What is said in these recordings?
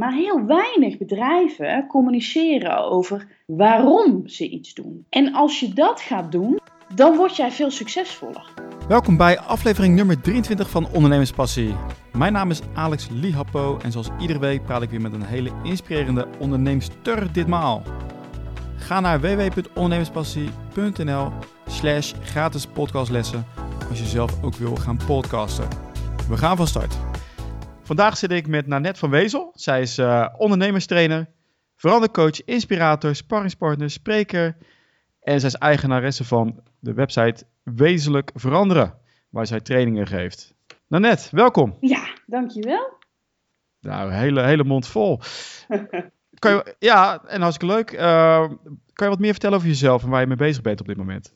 Maar heel weinig bedrijven communiceren over waarom ze iets doen. En als je dat gaat doen, dan word jij veel succesvoller. Welkom bij aflevering nummer 23 van Ondernemerspassie. Mijn naam is Alex Lihapo en zoals iedere week praat ik weer met een hele inspirerende onderneemster ditmaal. Ga naar www.ondernemerspassie.nl slash gratis podcastlessen als je zelf ook wil gaan podcasten. We gaan van start. Vandaag zit ik met Nanette van Wezel. Zij is uh, ondernemerstrainer, verandercoach, inspirator, sparringspartner, spreker. En zij is eigenaresse van de website Wezenlijk Veranderen, waar zij trainingen geeft. Nanette, welkom. Ja, dankjewel. Nou, hele, hele mond vol. kan je, ja, en hartstikke leuk. Uh, kan je wat meer vertellen over jezelf en waar je mee bezig bent op dit moment?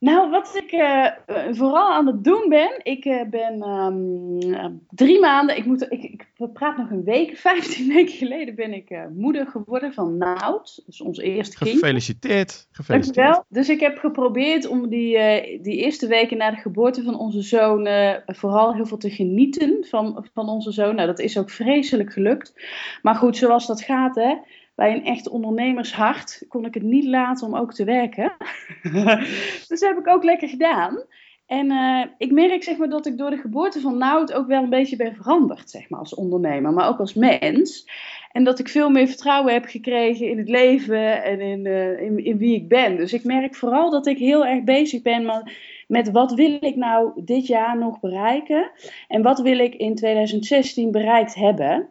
Nou, wat ik uh, vooral aan het doen ben, ik uh, ben um, drie maanden, ik, moet, ik, ik praat nog een week, 15 weken geleden ben ik uh, moeder geworden van Nout, dus ons eerste kind. Gefeliciteerd, gefeliciteerd. Dankjewel. Dus ik heb geprobeerd om die, die eerste weken na de geboorte van onze zoon vooral heel veel te genieten van, van onze zoon. Nou, dat is ook vreselijk gelukt. Maar goed, zoals dat gaat, hè bij een echt ondernemershart kon ik het niet laten om ook te werken. dus dat heb ik ook lekker gedaan. En uh, ik merk zeg maar, dat ik door de geboorte van Nout ook wel een beetje ben veranderd, zeg maar, als ondernemer, maar ook als mens. En dat ik veel meer vertrouwen heb gekregen in het leven en in, uh, in, in, wie ik ben. Dus ik merk vooral dat ik heel erg bezig ben met wat wil ik nou dit jaar nog bereiken en wat wil ik in 2016 bereikt hebben.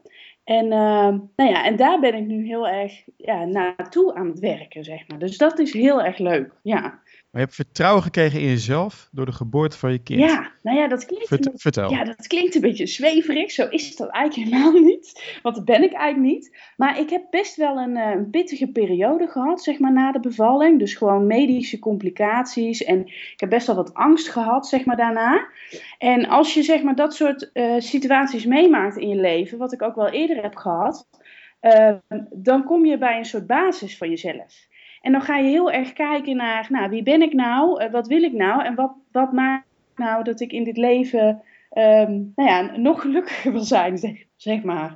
En, uh, nou ja, en daar ben ik nu heel erg ja, naartoe aan het werken, zeg maar. Dus dat is heel erg leuk, ja. Maar je hebt vertrouwen gekregen in jezelf door de geboorte van je kind. Ja, nou ja, dat klinkt, Vert, vertel. Ja, dat klinkt een beetje zweverig. Zo is dat eigenlijk helemaal niet. Want dat ben ik eigenlijk niet. Maar ik heb best wel een, een pittige periode gehad, zeg maar, na de bevalling. Dus gewoon medische complicaties. En ik heb best wel wat angst gehad, zeg maar, daarna. En als je, zeg maar, dat soort uh, situaties meemaakt in je leven, wat ik ook wel eerder heb gehad, uh, dan kom je bij een soort basis van jezelf. En dan ga je heel erg kijken naar, nou, wie ben ik nou? Uh, wat wil ik nou? En wat, wat maakt nou dat ik in dit leven um, nou ja, nog gelukkiger wil zijn, zeg, maar.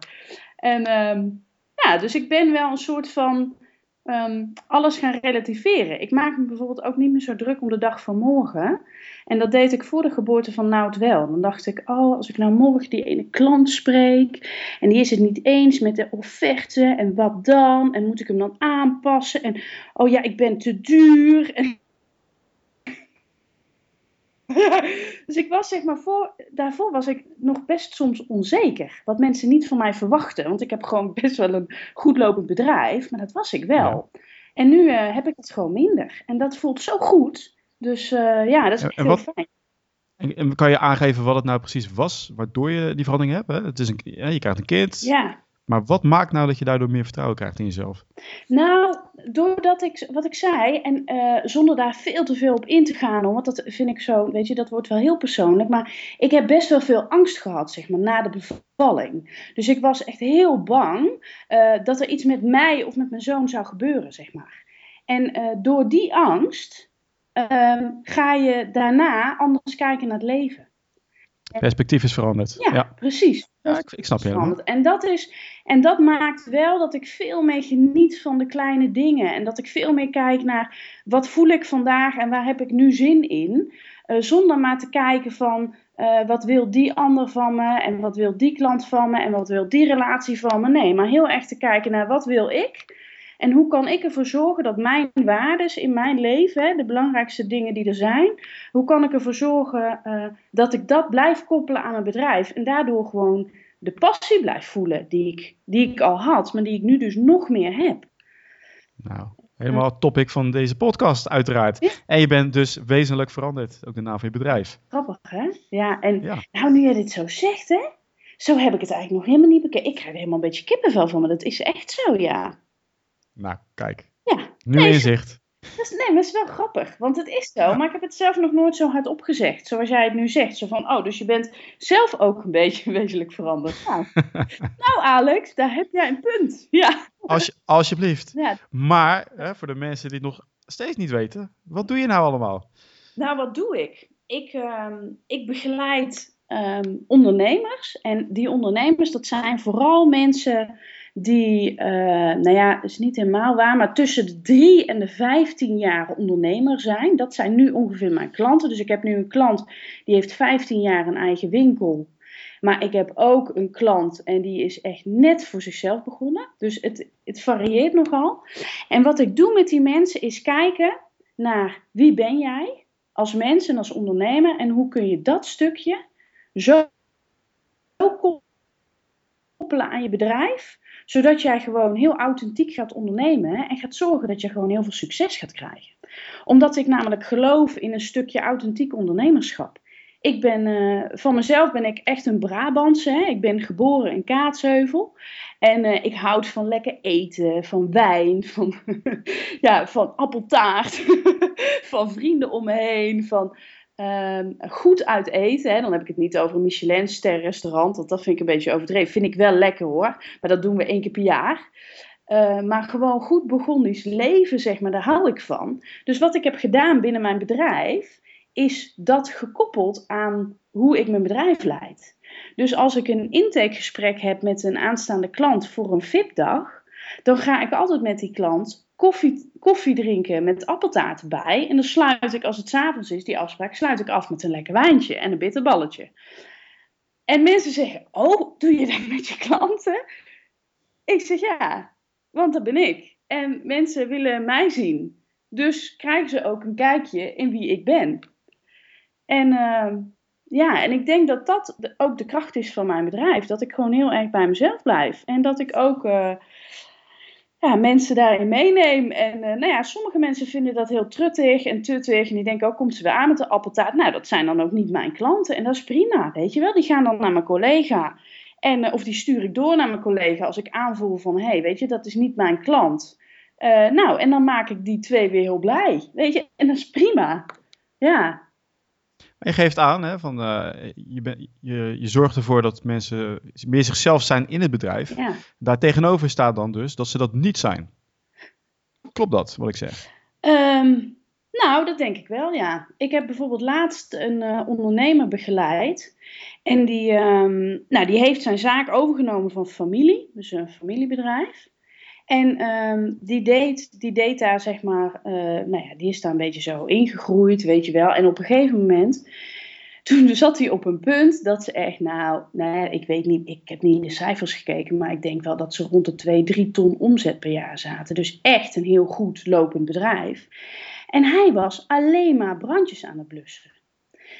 En um, ja, dus ik ben wel een soort van um, alles gaan relativeren. Ik maak me bijvoorbeeld ook niet meer zo druk om de dag van morgen. En dat deed ik voor de geboorte van Nout wel. Dan dacht ik, oh, als ik nou morgen die ene klant spreek en die is het niet eens met de offerte en wat dan? En moet ik hem dan aanpassen? En oh ja, ik ben te duur. En dus ik was zeg maar voor, daarvoor was ik nog best soms onzeker. Wat mensen niet van mij verwachten. Want ik heb gewoon best wel een goed lopend bedrijf. Maar dat was ik wel. Ja. En nu uh, heb ik het gewoon minder. En dat voelt zo goed. Dus uh, ja, dat is echt heel wat, fijn. En kan je aangeven wat het nou precies was, waardoor je die verandering hebt? Hè? Het is een, ja, je krijgt een kind. Ja. Maar wat maakt nou dat je daardoor meer vertrouwen krijgt in jezelf? Nou, doordat ik, wat ik zei, en uh, zonder daar veel te veel op in te gaan, want dat vind ik zo, weet je, dat wordt wel heel persoonlijk. Maar ik heb best wel veel angst gehad, zeg maar, na de bevalling. Dus ik was echt heel bang uh, dat er iets met mij of met mijn zoon zou gebeuren, zeg maar. En uh, door die angst ga je daarna anders kijken naar het leven. Perspectief is veranderd. Ja, ja. precies. Ja, ik, ik snap je helemaal. En dat, is, en dat maakt wel dat ik veel meer geniet van de kleine dingen. En dat ik veel meer kijk naar wat voel ik vandaag en waar heb ik nu zin in. Uh, zonder maar te kijken van uh, wat wil die ander van me en wat wil die klant van me en wat wil die relatie van me. Nee, maar heel erg te kijken naar wat wil ik. En hoe kan ik ervoor zorgen dat mijn waarden in mijn leven, de belangrijkste dingen die er zijn, hoe kan ik ervoor zorgen uh, dat ik dat blijf koppelen aan mijn bedrijf en daardoor gewoon de passie blijf voelen die ik, die ik al had, maar die ik nu dus nog meer heb. Nou, helemaal het topic van deze podcast uiteraard. Ja? En je bent dus wezenlijk veranderd, ook de naam van je bedrijf. Grappig hè? Ja, en ja. nou nu je dit zo zegt hè, zo heb ik het eigenlijk nog helemaal niet bekeken. Ik krijg er helemaal een beetje kippenvel van, maar dat is echt zo ja. Nou, kijk. Ja. Nu nee, inzicht. Dat is, nee, maar dat is wel grappig, want het is zo. Ja. Maar ik heb het zelf nog nooit zo hard opgezegd, zoals jij het nu zegt. Zo van, oh, dus je bent zelf ook een beetje wezenlijk veranderd. Nou, nou Alex, daar heb jij een punt. Ja. Als, alsjeblieft. Ja. Maar, hè, voor de mensen die het nog steeds niet weten, wat doe je nou allemaal? Nou, wat doe ik? Ik, uh, ik begeleid ehm, ondernemers. En die ondernemers, dat zijn vooral mensen die, uh, nou ja, is niet helemaal waar, maar tussen de 3 en de 15 jaar ondernemer zijn. Dat zijn nu ongeveer mijn klanten. Dus ik heb nu een klant die heeft 15 jaar een eigen winkel. Maar ik heb ook een klant en die is echt net voor zichzelf begonnen. Dus het, het varieert nogal. En wat ik doe met die mensen is kijken naar wie ben jij als mens en als ondernemer. En hoe kun je dat stukje zo koppelen aan je bedrijf. Zodat jij gewoon heel authentiek gaat ondernemen en gaat zorgen dat je gewoon heel veel succes gaat krijgen. Omdat ik namelijk geloof in een stukje authentiek ondernemerschap. Ik ben, uh, van mezelf ben ik echt een Brabantse. Hè? Ik ben geboren in Kaatsheuvel. En uh, ik houd van lekker eten, van wijn, van, ja, van appeltaart, van vrienden om me heen, van uh, goed uit eten. Hè? Dan heb ik het niet over een Michelin-ster restaurant, want dat vind ik een beetje overdreven. Vind ik wel lekker hoor, maar dat doen we één keer per jaar. Uh, maar gewoon goed begonnen leven, zeg maar, daar hou ik van. Dus wat ik heb gedaan binnen mijn bedrijf, is dat gekoppeld aan hoe ik mijn bedrijf leid. Dus als ik een intakegesprek heb met een aanstaande klant voor een VIP-dag, dan ga ik altijd met die klant koffie, koffie drinken met appeltaart erbij. En dan sluit ik, als het s'avonds is, die afspraak, sluit ik af met een lekker wijntje en een bitterballetje. En mensen zeggen, oh, doe je dat met je klanten? Ik zeg ja, want dat ben ik. En mensen willen mij zien. Dus krijgen ze ook een kijkje in wie ik ben. En uh, ja, en ik denk dat dat ook de kracht is van mijn bedrijf. Dat ik gewoon heel erg bij mezelf blijf. En dat ik ook uh, ja, mensen daarin meeneem. En uh, nou ja, sommige mensen vinden dat heel truttig en tuttig. En die denken oh, komt ze weer aan met de appeltaart? Nou, dat zijn dan ook niet mijn klanten. En dat is prima, weet je wel. Die gaan dan naar mijn collega. En, uh, of die stuur ik door naar mijn collega als ik aanvoel van... hé, hey, weet je, dat is niet mijn klant. nou, en dan maak ik die twee weer heel blij. Weet je, en dat is prima. Ja, je geeft aan, hè, van, uh, je, ben, je, je zorgt ervoor dat mensen meer zichzelf zijn in het bedrijf. Ja. Daartegenover staat dan dus dat ze dat niet zijn. Klopt dat, wat ik zeg? Um, nou, dat denk ik wel, ja. Ik heb bijvoorbeeld laatst een uh, ondernemer begeleid. En die, um, nou, die heeft zijn zaak overgenomen van familie, dus een familiebedrijf. En um, die, deed, die daar, zeg maar, uh, nou ja, die is daar een beetje zo ingegroeid, weet je wel. En op een gegeven moment, toen zat hij op een punt dat ze echt, nou, nou ik weet niet, ik heb niet in de cijfers gekeken, maar ik denk wel dat ze rond de 2, 3 ton omzet per jaar zaten. Dus echt een heel goed lopend bedrijf. En hij was alleen maar brandjes aan het blussen.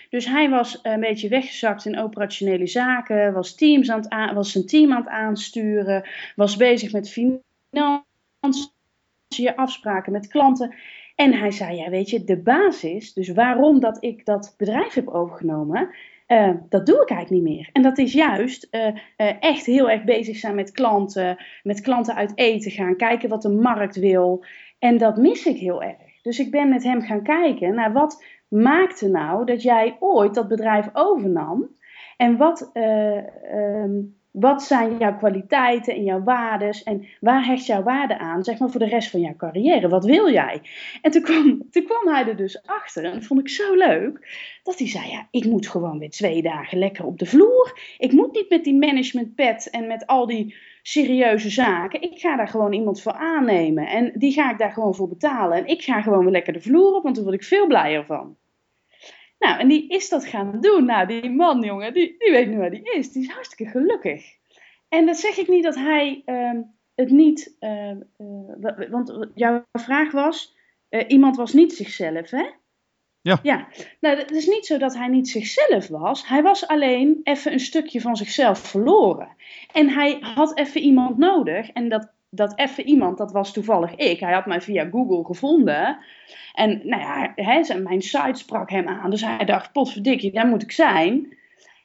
Dus hij was een beetje weggezakt in operationele zaken, was, teams aan het was zijn team aan het aansturen, was bezig met financiën financiën, afspraken met klanten. En hij zei, ja weet je, de basis, dus waarom dat ik dat bedrijf heb overgenomen, uh, dat doe ik eigenlijk niet meer. En dat is juist uh, uh, echt heel erg bezig zijn met klanten, met klanten uit eten gaan, kijken wat de markt wil. En dat mis ik heel erg. Dus ik ben met hem gaan kijken naar wat maakte nou dat jij ooit dat bedrijf overnam. En wat um, wat zijn jouw kwaliteiten en jouw waardes en waar hecht jouw waarde aan, zeg maar voor de rest van jouw carrière? Wat wil jij? En toen kwam, toen kwam hij er dus achter en dat vond ik zo leuk, dat hij zei, ja, ik moet gewoon weer twee dagen lekker op de vloer. Ik moet niet met die management pet en met al die serieuze zaken. Ik ga daar gewoon iemand voor aannemen en die ga ik daar gewoon voor betalen. En ik ga gewoon weer lekker de vloer op, want daar word ik veel blijer van. Nou, en die is dat gaan doen. Nou, die man, jongen, die, die weet nu waar die is. Die is hartstikke gelukkig. En dat zeg ik niet dat hij uh, het niet. Uh, uh, want jouw vraag was: eh, iemand was niet zichzelf, hè? Ja. ja. Nou, het is niet zo dat hij niet zichzelf was. Hij was alleen even een stukje van zichzelf verloren. En hij had even iemand nodig. En dat dat even iemand, dat was toevallig ik. Hij had mij via Google gevonden. En nou ja, hè, mijn site sprak hem aan. Dus hij dacht, potverdikkie, daar moet ik zijn.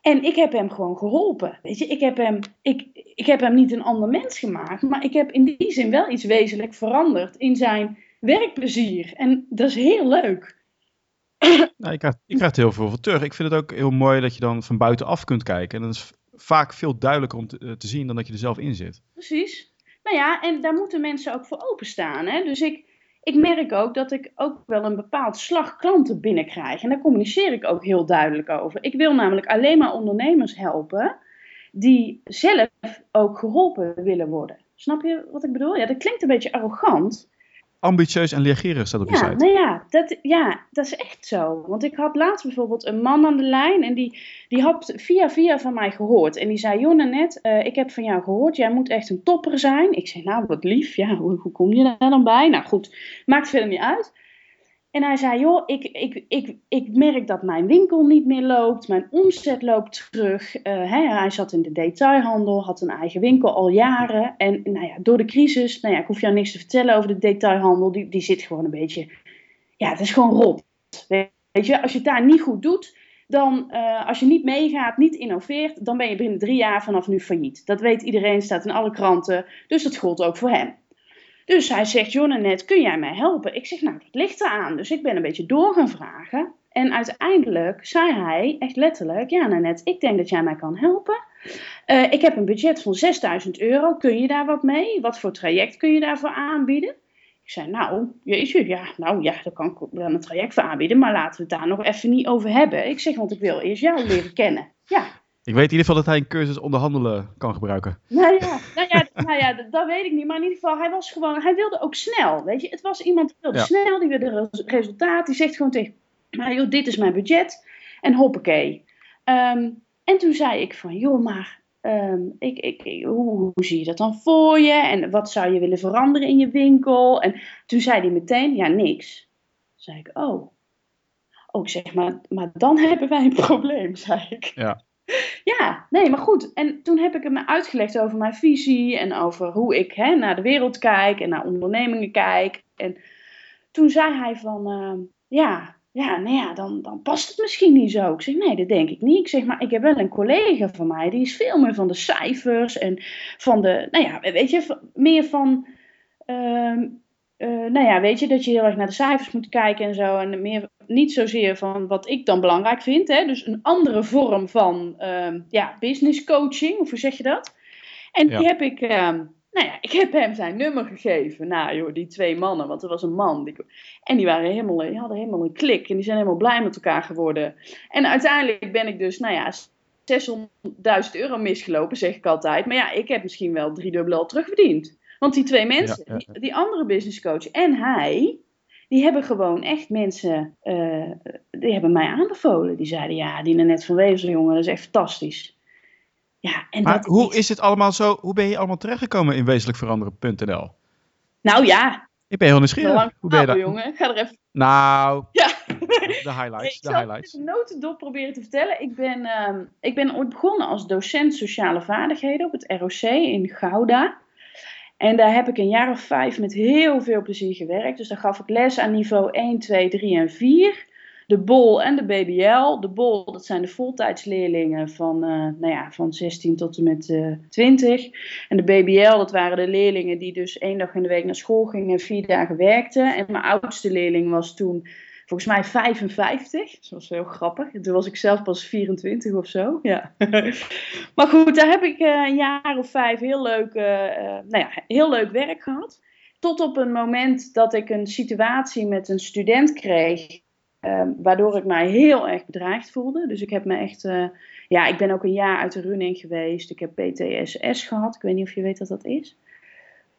En ik heb hem gewoon geholpen. Weet je, ik heb hem, ik, ik heb hem niet een ander mens gemaakt. Maar ik heb in die zin wel iets wezenlijk veranderd in zijn werkplezier. En dat is heel leuk. Nou, je, krijgt, je krijgt heel veel voor terug. Ik vind het ook heel mooi dat je dan van buitenaf kunt kijken. En dat is vaak veel duidelijker om te, te zien dan dat je er zelf in zit. Precies. Nou ja, en daar moeten mensen ook voor openstaan. Hè? Dus ik, ik merk ook dat ik ook wel een bepaald slag klanten binnenkrijg. En daar communiceer ik ook heel duidelijk over. Ik wil namelijk alleen maar ondernemers helpen die zelf ook geholpen willen worden. Snap je wat ik bedoel? Ja, dat klinkt een beetje arrogant ambitieus en leergierig staat op je ja, site. Nou ja, dat, ja, dat is echt zo. Want ik had laatst bijvoorbeeld een man aan de lijn en die, die had via via van mij gehoord. En die zei, joh net, uh, ik heb van jou gehoord, jij moet echt een topper zijn. Ik zei, nou wat lief, ja, hoe, hoe kom je daar dan bij? Nou goed, maakt verder niet uit. En hij zei, joh, ik, ik, ik, ik merk dat mijn winkel niet meer loopt, mijn omzet loopt terug. Uh, hè, hij zat in de detailhandel, had een eigen winkel al jaren. En nou ja, door de crisis, nou ja, ik hoef jou niks te vertellen over de detailhandel, die, die zit gewoon een beetje, ja, het is gewoon rot. Weet je, als je het daar niet goed doet, dan uh, als je niet meegaat, niet innoveert, dan ben je binnen drie jaar vanaf nu failliet. Dat weet iedereen, staat in alle kranten, dus dat gold ook voor hem. Dus hij zegt, net, kun jij mij helpen? Ik zeg, nou, dat ligt eraan. Dus ik ben een beetje door gaan vragen. En uiteindelijk zei hij, echt letterlijk, ja Nanette, ik denk dat jij mij kan helpen. Uh, ik heb een budget van 6000 euro, kun je daar wat mee? Wat voor traject kun je daarvoor aanbieden? Ik zei, nou, jezus, ja, nou ja, daar kan ik wel een traject voor aanbieden, maar laten we het daar nog even niet over hebben. Ik zeg, want ik wil eerst jou leren kennen. Ja, ik weet in ieder geval dat hij een cursus onderhandelen kan gebruiken. Nou ja, nou ja, nou dat, weet ik niet. Maar in ieder geval, hij was gewoon, hij wilde ook snel. Weet je, het was iemand die wilde snel, die wilde resultaat. Die zegt gewoon tegen maar joh, dit is mijn budget. En hoppakee. Um, en toen zei ik van, joh, maar ehm, ik, ik, hoe, hoe, zie je dat dan voor je? En wat zou je willen veranderen in je winkel? En toen zei hij meteen, ja, niks. Toen zei ik, oh. Oh, ik zeg, maar, maar dan hebben wij een probleem, zei ik. Ja. Ja, nee, maar goed. En toen heb ik hem uitgelegd over mijn visie en over hoe ik hè, naar de wereld kijk en naar ondernemingen kijk. En toen zei hij van, uh, ja, ja, nou ja, dan, dan past het misschien niet zo. Ik zeg, nee, dat denk ik niet. Ik zeg, maar ik heb wel een collega van mij, die is veel meer van de cijfers en van de, nou ja, weet je, meer van... Uh, uh, nou ja, weet je, dat je heel erg naar de cijfers moet kijken en zo. En meer, niet zozeer van wat ik dan belangrijk vind. Hè? Dus een andere vorm van uh, ja, business coaching, of hoe zeg je dat? En die heb ik, uh, nou ja, ik heb hem zijn nummer gegeven. Nou joh, die twee mannen, want er was een man. Die, en die, waren helemaal, die hadden helemaal een klik en die zijn helemaal blij met elkaar geworden. En uiteindelijk ben ik dus, nou ja, 600.000 euro misgelopen, zeg ik altijd. Maar ja, ik heb misschien wel driedubbel al terugverdiend. Want die twee mensen, Die, die, andere business coach en hij, die hebben gewoon echt mensen, uh, die hebben mij aanbevolen. Die zeiden, ja, die net van Wezel, jongen, dat is echt fantastisch. Ja, en maar dat hoe is het allemaal zo, hoe ben je allemaal terechtgekomen in wezenlijkveranderen.nl? Nou ja. Ik ben heel nieuwsgierig. Hoe ben je dat? jongen, ga er even... Nou, ja. de highlights. ik de highlights. Ik notendop proberen te vertellen. Ik ben, uh, ik ben ooit begonnen als docent sociale vaardigheden op het ROC in Gouda. En daar heb ik een jaar of vijf met heel veel plezier gewerkt. Dus daar gaf ik les aan niveau 1, 2, 3 en 4. De BOL en de BBL. De BOL, dat zijn de voltijdsleerlingen van, uh, nou ja, van 16 tot en met uh, eh, 20. En de BBL, dat waren de leerlingen die dus één dag in de week naar school gingen en vier dagen werkten. En mijn oudste leerling was toen volgens mij 55. Dat was heel grappig. Toen was ik zelf pas 24 of zo. Ja. maar goed, daar heb ik uh, een jaar of vijf heel leuk, uh, nou ja, heel leuk werk gehad. Tot op een moment dat ik een situatie met een student kreeg. waardoor ik mij heel erg bedreigd voelde. Dus ik heb me echt. ja, ik ben ook een jaar uit de running geweest. Ik heb PTSS gehad. Ik weet niet of je weet wat dat is.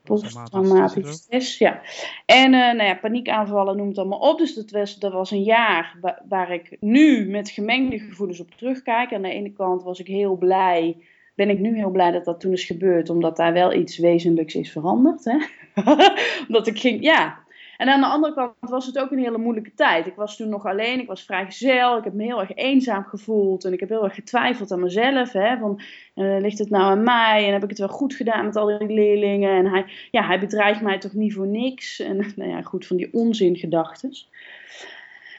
Posttraumatisch stress, ja. En uh, nou ja, paniekaanvallen, noem het allemaal op. Dus dat was, dat was een jaar waar, ik nu met gemengde gevoelens op terugkijk. Aan de ene kant was ik heel blij, ben ik nu heel blij dat dat toen is gebeurd, omdat daar wel iets wezenlijks is veranderd. Hè? omdat ik ging, ja, en aan de andere kant was het ook een hele moeilijke tijd. Ik was toen nog alleen, ik was vrijgezel, ik heb me heel erg eenzaam gevoeld en ik heb heel erg getwijfeld aan mezelf. Hè, van, uh, ligt het nou aan mij en heb ik het wel goed gedaan met al die leerlingen? En hij, ja, hij bedreigt mij toch niet voor niks? En nou ja, goed, van die onzingedachten.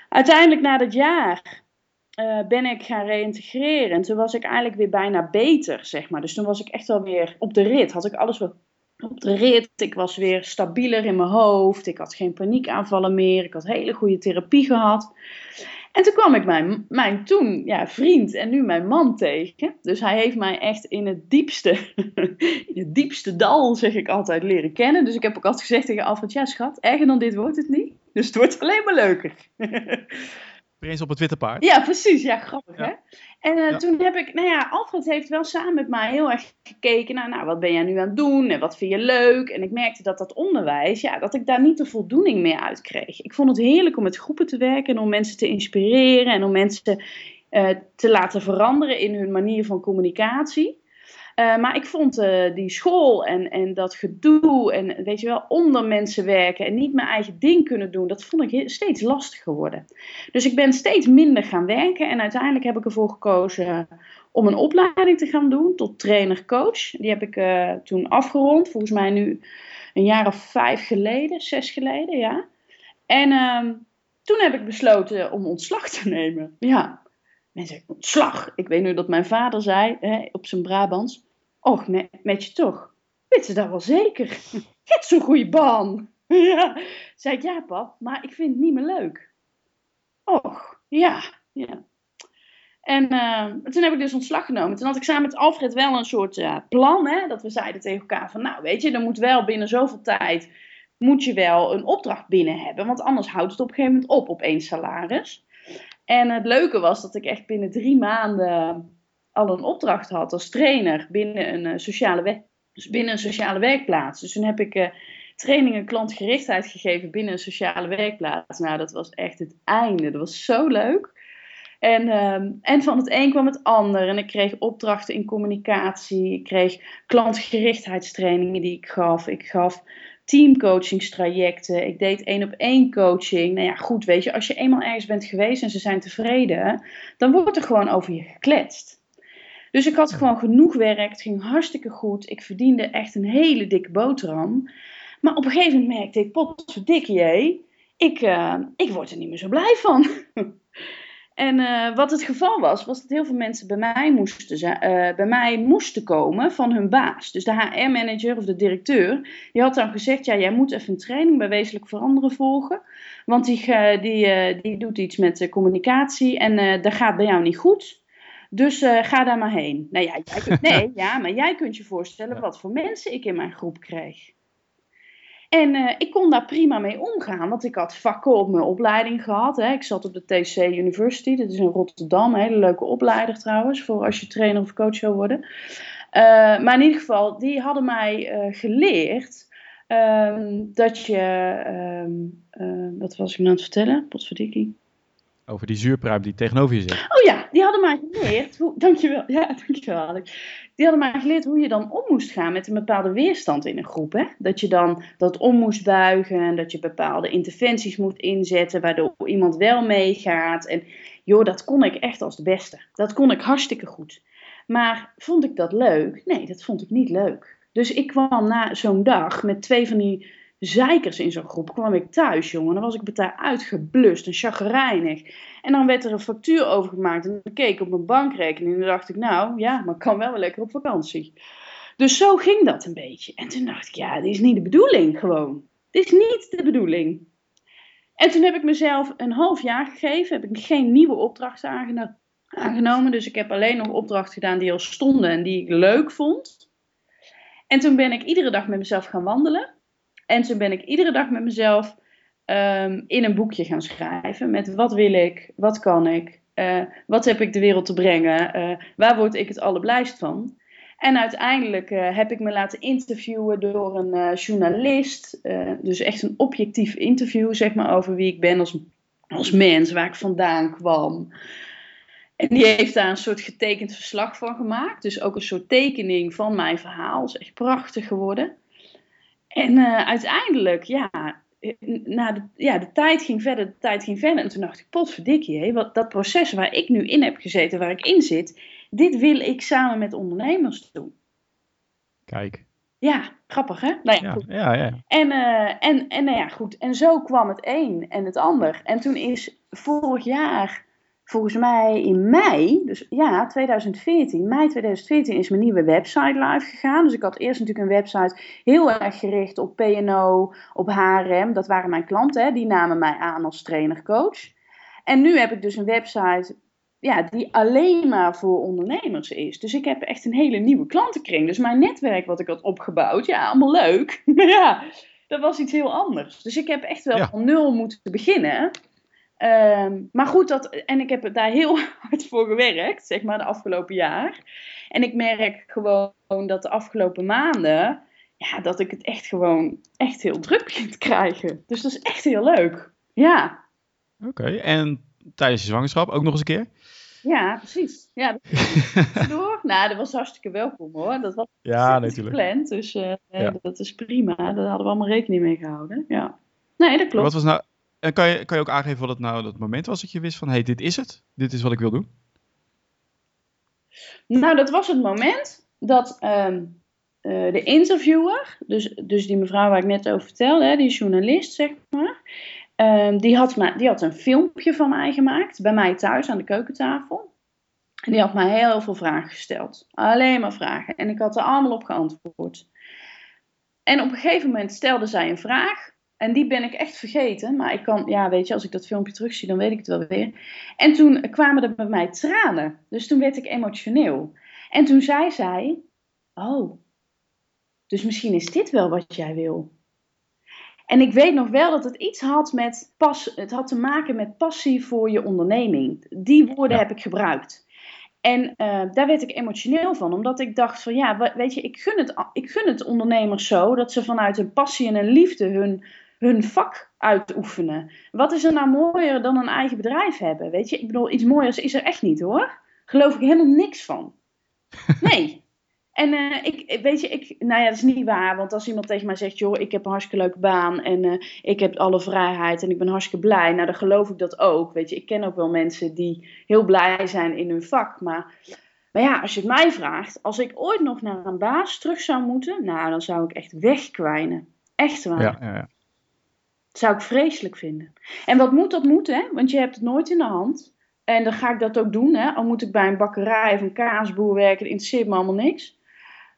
Uiteindelijk na dat jaar uh, ben ik gaan reïntegreren. En toen was ik eigenlijk weer bijna beter, zeg maar. Dus toen was ik echt wel weer op de rit. Had ik alles wel op de rit. Ik was weer stabieler in mijn hoofd. Ik had geen paniekaanvallen meer. Ik had hele goede therapie gehad. En toen kwam ik mijn, mijn toen ja, vriend en nu mijn man tegen. Dus hij heeft mij echt in het diepste, in het diepste dal, zeg ik altijd, leren kennen. Dus ik heb ook altijd gezegd tegen Alfred, ja schat, erger dan dit wordt het niet. Dus het wordt alleen maar leuker. Prins op het witte paard. Ja, precies. Ja, grappig hè. En uh, toen heb ik, nou ja, Alfred heeft wel samen met mij heel erg gekeken naar, nou, wat ben jij nu aan het doen en wat vind je leuk? En ik merkte dat dat onderwijs, ja, dat ik daar niet de voldoening meer uit kreeg. Ik vond het heerlijk om met groepen te werken en om mensen te inspireren en om mensen uh, te laten veranderen in hun manier van communicatie. Uh, maar ik vond uh, die school en, en dat gedoe en weet je wel, onder mensen werken en niet mijn eigen ding kunnen doen, dat vond ik steeds lastiger worden. Dus ik ben steeds minder gaan werken en uiteindelijk heb ik ervoor gekozen om een opleiding te gaan doen tot trainer-coach. Die heb ik uh, toen afgerond, volgens mij nu een jaar of vijf geleden, zes geleden, ja. En ehm, toen heb ik besloten om ontslag te nemen. Ja, mensen ontslag. Ik weet nu dat mijn vader zei hè, op zijn Brabants. Och, met, je toch? Weet ze dat wel zeker? Het zo'n goede baan. ja. Zei ik, ja pap, maar ik vind het niet meer leuk. Och, ja, ja. En uh, toen heb ik dus ontslag genomen. Toen had ik samen met Alfred wel een soort uh, plan. Hè, dat we zeiden tegen elkaar van, nou weet je, er moet wel binnen zoveel tijd, moet je wel een opdracht binnen hebben. Want anders houdt het op een gegeven moment op, op één salaris. En het leuke was dat ik echt binnen drie maanden al een opdracht had als trainer binnen een, uh, sociale, dus binnen een sociale werkplaats. Dus toen heb ik uh, trainingen klantgerichtheid gegeven binnen een sociale werkplaats. Nou, dat was echt het einde. Dat was zo leuk. En, um, en van het een kwam het ander. En ik kreeg opdrachten in communicatie. Ik kreeg klantgerichtheidstrainingen die ik gaf. Ik gaf teamcoachingstrajecten. Ik deed één op één coaching. Nou ja, goed, weet je, als je eenmaal ergens bent geweest en ze zijn tevreden, dan wordt er gewoon over je gekletst. Dus ik had gewoon genoeg werk, het ging hartstikke goed. Ik verdiende echt een hele dikke boterham. Maar op een gegeven moment merkte ik, potverdikkie, ik, uh, ik word er niet meer zo blij van. en uh, wat het geval was, was dat heel veel mensen bij mij, moesten, uh, bij mij moesten komen van hun baas. Dus de HR-manager of de directeur, die had dan gezegd, ja, jij moet even een training bij Wezenlijk Veranderen volgen. Want die, die, die doet iets met communicatie en dat gaat bij jou niet goed. Dus uh, ga daar maar heen. Nou ja, jij nee, ja, maar jij kunt je voorstellen wat voor mensen ik in mijn groep kreeg. En uh, ik kon daar prima mee omgaan, want ik had vakken op mijn opleiding gehad. Hè. Ik zat op de TC University, dat is in Rotterdam, een hele leuke opleider trouwens, voor als je trainer of coach wil worden. Uh, maar in ieder geval, die hadden mij geleerd um, dat je, um, wat was ik nou aan het vertellen? Potverdikkie. Over die zuurpruim die tegenover je zit. Oh ja, die hadden mij geleerd. Hoe, dankjewel. Ja, dankjewel. Die hadden mij geleerd hoe je dan om moest gaan met een bepaalde weerstand in een groep. Hè? Dat je dan dat om moest buigen. En dat je bepaalde interventies moet inzetten. Waardoor iemand wel meegaat. En joh, dat kon ik echt als de beste. Dat kon ik hartstikke goed. Maar vond ik dat leuk? Nee, dat vond ik niet leuk. Dus ik kwam na zo'n dag met twee van die zeikers in zo'n groep. kwam ik thuis, jongen. Dan was ik daar uitgeblust en chagrijnig. En dan werd er een factuur overgemaakt. En dan keek op mijn bankrekening. En dan dacht ik, nou ja, maar kan wel wel lekker op vakantie. Dus zo ging dat een beetje. En toen dacht ik, ja, dit is niet de bedoeling gewoon. Dit is niet de bedoeling. En toen heb ik mezelf een half jaar gegeven. Heb ik geen nieuwe opdrachten aangenomen. Dus ik heb alleen nog opdrachten gedaan die al stonden en die ik leuk vond. En toen ben ik iedere dag met mezelf gaan wandelen. En toen ben ik iedere dag met mezelf um, in een boekje gaan schrijven. Met wat wil ik, wat kan ik, uh, wat heb ik de wereld te brengen, uh, waar word ik het allerblijst van. En uiteindelijk uh, heb ik me laten interviewen door een journalist. dus echt een objectief interview, zeg maar, over wie ik ben als, als mens, waar ik vandaan kwam. En die heeft daar een soort getekend verslag van gemaakt. Dus ook een soort tekening van mijn verhaal. Is echt prachtig geworden. En uh, uiteindelijk, ja, na de, ja, de tijd ging verder, de tijd ging verder. En toen dacht ik, potverdikkie, wat, dat proces waar ik nu in heb gezeten, waar ik in zit, dit wil ik samen met ondernemers doen. Kijk. Ja, grappig hè? Nou ja, ja, ja, En, uh, en, en nou ja, goed. En zo kwam het een en het ander. En toen is vorig jaar volgens mij in mei, dus ja, 2014, mei 2014 is mijn nieuwe website live gegaan. Dus ik had eerst natuurlijk een website heel erg gericht op PNO, op HRM. Dat waren mijn klanten, hè. die namen mij aan als trainer-coach. En nu heb ik dus een website ja, die alleen maar voor ondernemers is. Dus ik heb echt een hele nieuwe klantenkring. Dus mijn netwerk wat ik had opgebouwd, ja, allemaal leuk. Maar ja, dat was iets heel anders. Dus ik heb echt wel van nul moeten beginnen. Ehm, maar goed, dat, en ik heb daar heel hard voor gewerkt, zeg maar, de afgelopen jaar. En ik merk gewoon dat de afgelopen maanden, ja, dat ik het echt gewoon echt heel druk begin te krijgen. Dus dat is echt heel leuk. Ja. Oké, en tijdens je zwangerschap ook nog eens een keer? Ja, precies. Ja, door. nou, dat was hartstikke welkom hoor. Dat was ja, natuurlijk. gepland, dus uh, dat is prima. Daar hadden we allemaal rekening mee gehouden. Ja. Nee, dat klopt. Wat was nou, en kan je, kan je ook aangeven wat het nou dat moment was dat je wist van, hé, hey, dit is het. Dit is wat ik wil doen? Nou, dat was het moment dat ehm, eh, de interviewer, dus, dus die mevrouw waar ik net over vertelde, hè, die journalist, zeg maar, ehm, die, had ma die had een filmpje van mij gemaakt, bij mij thuis aan de keukentafel. En die had mij heel veel vragen gesteld. Alleen maar vragen. En ik had er allemaal op geantwoord. En op een gegeven moment stelde zij een vraag en die ben ik echt vergeten. Maar ik kan, ja, weet je, als ik dat filmpje terugzie, dan weet ik het wel weer. En toen kwamen er bij mij tranen. Dus toen werd ik emotioneel. En toen zei zij: Oh, dus misschien is dit wel wat jij wil. En ik weet nog wel dat het iets had met pas, het had te maken met passie voor je onderneming. Die woorden heb ik gebruikt. En uh, daar werd ik emotioneel van, omdat ik dacht van ja, weet je, ik gun, het, ik gun het ondernemers zo dat ze vanuit een passie en een liefde hun, hun vak uitoefenen. Wat is er nou mooier dan een eigen bedrijf hebben? Weet je, ik bedoel, iets mooiers is er echt niet hoor. Geloof ik helemaal niks van. Nee. En uh, ik, weet je, ik, nou ja, dat is niet waar. Want als iemand tegen mij zegt, joh, ik heb een hartstikke leuke baan en uh, ik heb alle vrijheid en ik ben hartstikke blij. Nou, dan geloof ik dat ook. Weet je, ik ken ook wel mensen die heel blij zijn in hun vak. Maar, maar ja, als je het mij vraagt, als ik ooit nog naar een baas terug zou moeten, nou, dan zou ik echt wegkwijnen. Echt waar. Ja, ja, ja. Zou ik vreselijk vinden. En wat moet dat moeten, hè? Want je hebt het nooit in de hand. En dan ga ik dat ook doen, hè? Al moet ik bij een bakkerij of een kaasboer werken, dat interesseert me allemaal niks.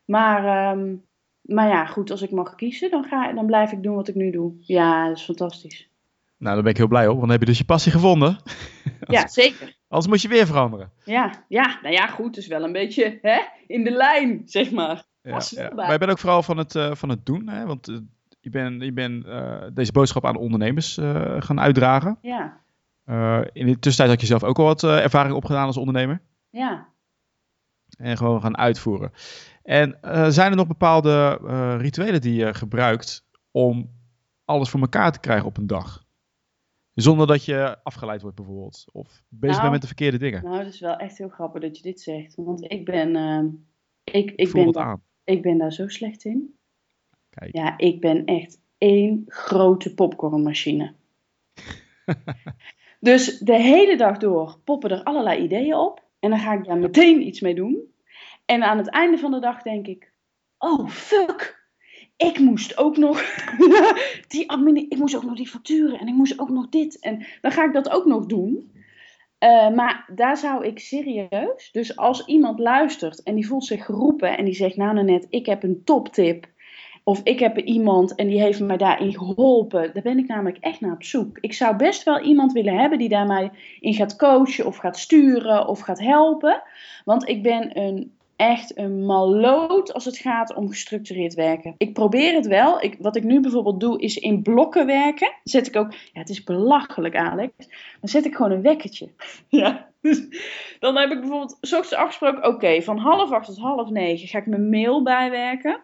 Maar, um, maar ja, goed, als ik mag kiezen, dan, ga, dan blijf ik doen wat ik nu doe. Ja, dat is fantastisch. Nou, daar ben ik heel blij op, want dan heb je dus je passie gevonden. ja, zeker. Anders moet je weer veranderen. Ja, ja, nou ja, goed, dus wel een beetje hè, in de lijn, zeg maar. Ja, ja. Maar je bent ook vooral van het, uh, van het doen, hè? want uh, je bent je ben, uh, deze boodschap aan ondernemers gaan uitdragen. Ja. in de tussentijd had je zelf ook al wat ervaring opgedaan als ondernemer. Ja. En gewoon gaan uitvoeren. En zijn er nog bepaalde rituelen die je gebruikt om alles voor elkaar te krijgen op een dag? Zonder dat je afgeleid wordt bijvoorbeeld. Of bezig nou, bent met de verkeerde dingen. Nou, het is wel echt heel grappig dat je dit zegt. Want ik ben, uh, ik, ik, ben daar, ik ben daar zo slecht in. Kijk. Ja, ik ben echt één grote popcornmachine. dus de hele dag door poppen er allerlei ideeën op. En dan ga ik daar meteen iets mee doen. En aan het einde van de dag denk ik: oh fuck, ik moest ook nog die admin, ik moest ook nog die facturen en ik moest ook nog dit. En dan ga ik dat ook nog doen. Uh, maar daar zou ik serieus, dus als iemand luistert en die voelt zich geroepen en die zegt: Nou, net, ik heb een toptip. Of ik heb iemand en die heeft mij daarin geholpen. Daar ben ik namelijk echt naar op zoek. Ik zou best wel iemand willen hebben die daar mij in gaat coachen of gaat sturen of gaat helpen. Want ik ben een echt een maloot als het gaat om gestructureerd werken. Ik probeer het wel. Ik, wat ik nu bijvoorbeeld doe, is in blokken werken. Zet ik ook, ja, het is belachelijk, Alex. Dan zet ik gewoon een wekkertje. Ja. Dus dan heb ik bijvoorbeeld s ochtends afgesproken, oké, van half acht tot half negen ga ik mijn mail bijwerken.